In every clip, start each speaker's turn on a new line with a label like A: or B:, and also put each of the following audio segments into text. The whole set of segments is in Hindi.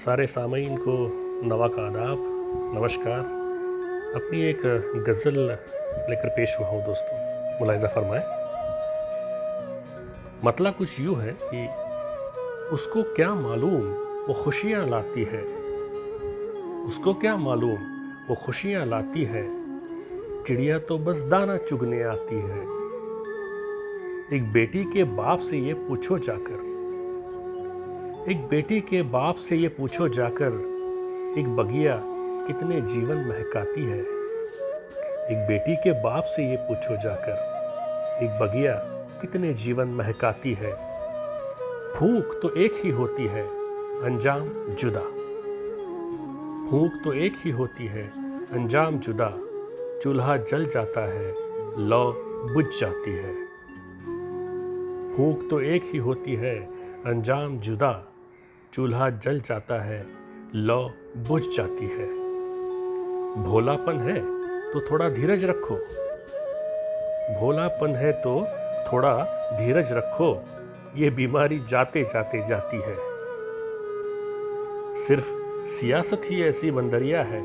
A: सारे सामीन को नवा का आदाब, नमस्कार। अपनी एक गज़ल लेकर पेश हुआ हूँ दोस्तों। मुलायजा फरमाएँ। मतला कुछ यूँ है कि उसको क्या मालूम वो खुशियाँ लाती है। उसको क्या मालूम वो खुशियाँ लाती है। चिड़िया तो बस दाना चुगने आती है। एक बेटी के बाप से ये पूछो जाकर एक बेटी के बाप से ये पूछो जाकर, एक बगिया कितने जीवन महकाती है। एक बेटी के बाप से ये पूछो जाकर, एक बगिया कितने जीवन महकाती है। फूक तो एक ही होती है, अंजाम जुदा। फूक तो एक ही होती है, अंजाम जुदा। चूल्हा जल जाता है, लौ बुझ जाती है। फूक तो एक ही होती है, अंजाम जुदा। चूल्हा जल जाता है, लौ बुझ जाती है। भोलापन है तो थोड़ा धीरज रखो। भोलापन है तो थोड़ा धीरज रखो, ये बीमारी जाते जाते जाती है। सिर्फ़ सियासत ही ऐसी बंदरिया है।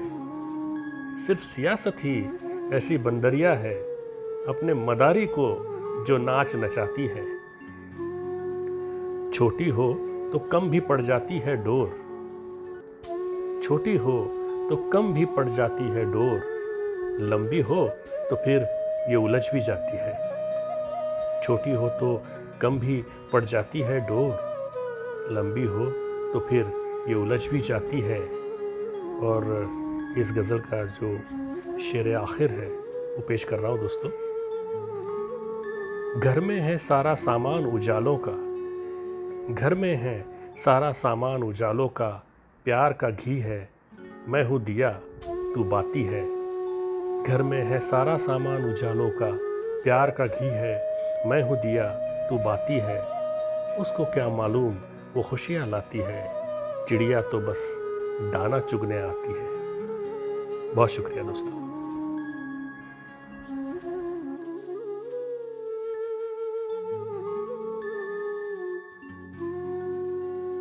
A: सिर्फ़ सियासत ही ऐसी बंदरिया है, अपने मदारी को जो नाच नचाती है। छोटी हो तो कम भी पड़ जाती है डोर। छोटी हो तो कम भी पड़ जाती है डोर। लंबी हो तो फिर ये उलझ भी जाती है। छोटी हो तो कम भी पड़ जाती है डोर। लंबी हो तो फिर ये उलझ भी जाती है। और इस गज़ल का जो शेर आखिर है, वो पेश कर रहा हूँ दोस्तों। घर में है सारा सामान उजालों का। घर में है, सारा सामान उजालों का, प्यार का घी है। मैं हूँ दिया, तू बाती है। घर में है, सारा सामान उजालों का, प्यार का घी है। मैं हूँ दिया, तू बाती है। उसको क्या मालूम, वो खुशियाँ लाती है। चिड़िया तो बस दाना चुगने आती है। बहुत शुक्रिया दोस्तों।